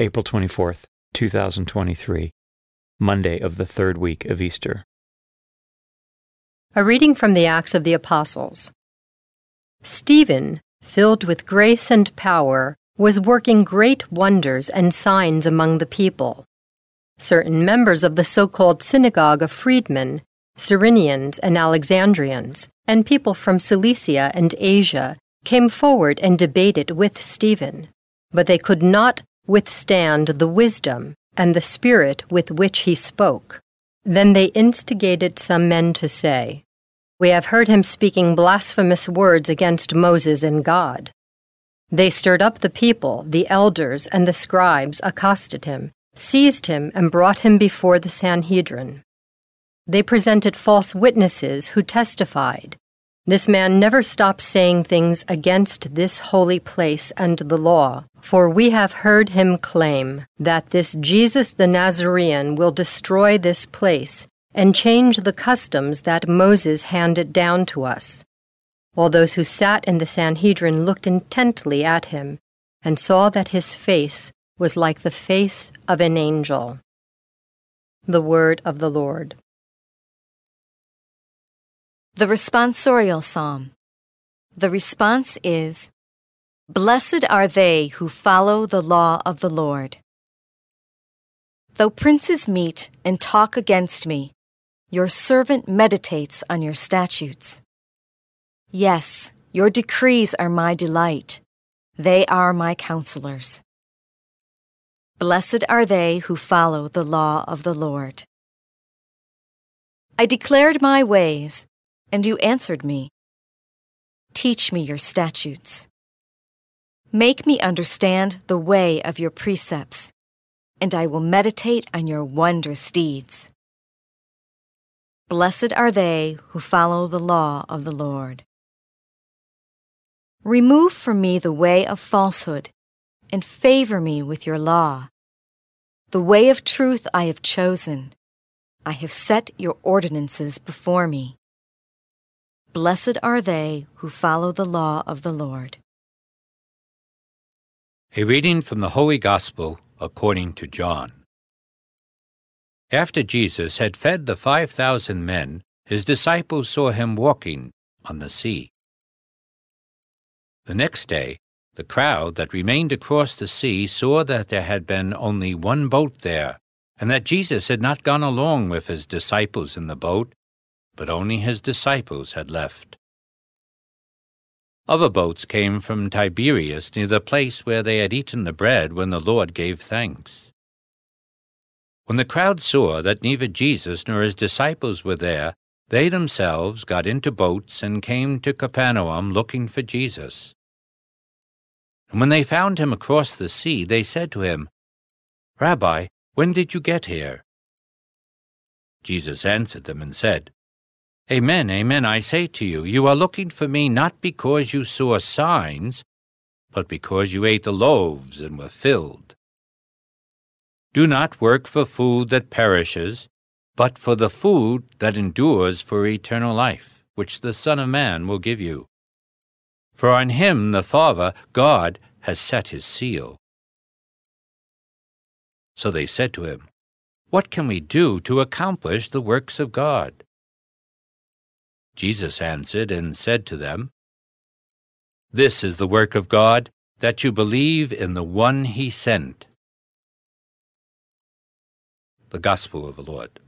April 24th, 2023, Monday of the third week of Easter. A reading from the Acts of the Apostles. Stephen, filled with grace and power, was working great wonders and signs among the people. Certain members of the so called synagogue of freedmen, Cyrenians and Alexandrians, and people from Cilicia and Asia came forward and debated with Stephen, but they could not withstand the wisdom and the spirit with which he spoke. Then they instigated some men to say, We have heard him speaking blasphemous words against Moses and God. They stirred up the people, the elders, and the scribes accosted him, seized him, and brought him before the Sanhedrin. They presented false witnesses who testified this man never stops saying things against this holy place and the law, for we have heard him claim that this Jesus the Nazarene will destroy this place and change the customs that Moses handed down to us. While those who sat in the Sanhedrin looked intently at him and saw that his face was like the face of an angel. The Word of the Lord. The responsorial psalm. The response is Blessed are they who follow the law of the Lord. Though princes meet and talk against me, your servant meditates on your statutes. Yes, your decrees are my delight. They are my counselors. Blessed are they who follow the law of the Lord. I declared my ways and you answered me. Teach me your statutes. Make me understand the way of your precepts, and I will meditate on your wondrous deeds. Blessed are they who follow the law of the Lord. Remove from me the way of falsehood, and favor me with your law. The way of truth I have chosen. I have set your ordinances before me. Blessed are they who follow the law of the Lord. A reading from the Holy Gospel according to John. After Jesus had fed the five thousand men, his disciples saw him walking on the sea. The next day, the crowd that remained across the sea saw that there had been only one boat there, and that Jesus had not gone along with his disciples in the boat, but only his disciples had left. Other boats came from Tiberias near the place where they had eaten the bread when the Lord gave thanks. When the crowd saw that neither Jesus nor his disciples were there, they themselves got into boats and came to Capernaum looking for Jesus. And when they found him across the sea, they said to him, Rabbi, when did you get here? Jesus answered them and said, Amen, amen, I say to you, you are looking for me not because you saw signs, but because you ate the loaves and were filled. Do not work for food that perishes, but for the food that endures for eternal life, which the Son of Man will give you. For on him the Father, God, has set his seal. So they said to him, What can we do to accomplish the works of God? Jesus answered and said to them, This is the work of God, that you believe in the one he sent. The Gospel of the Lord.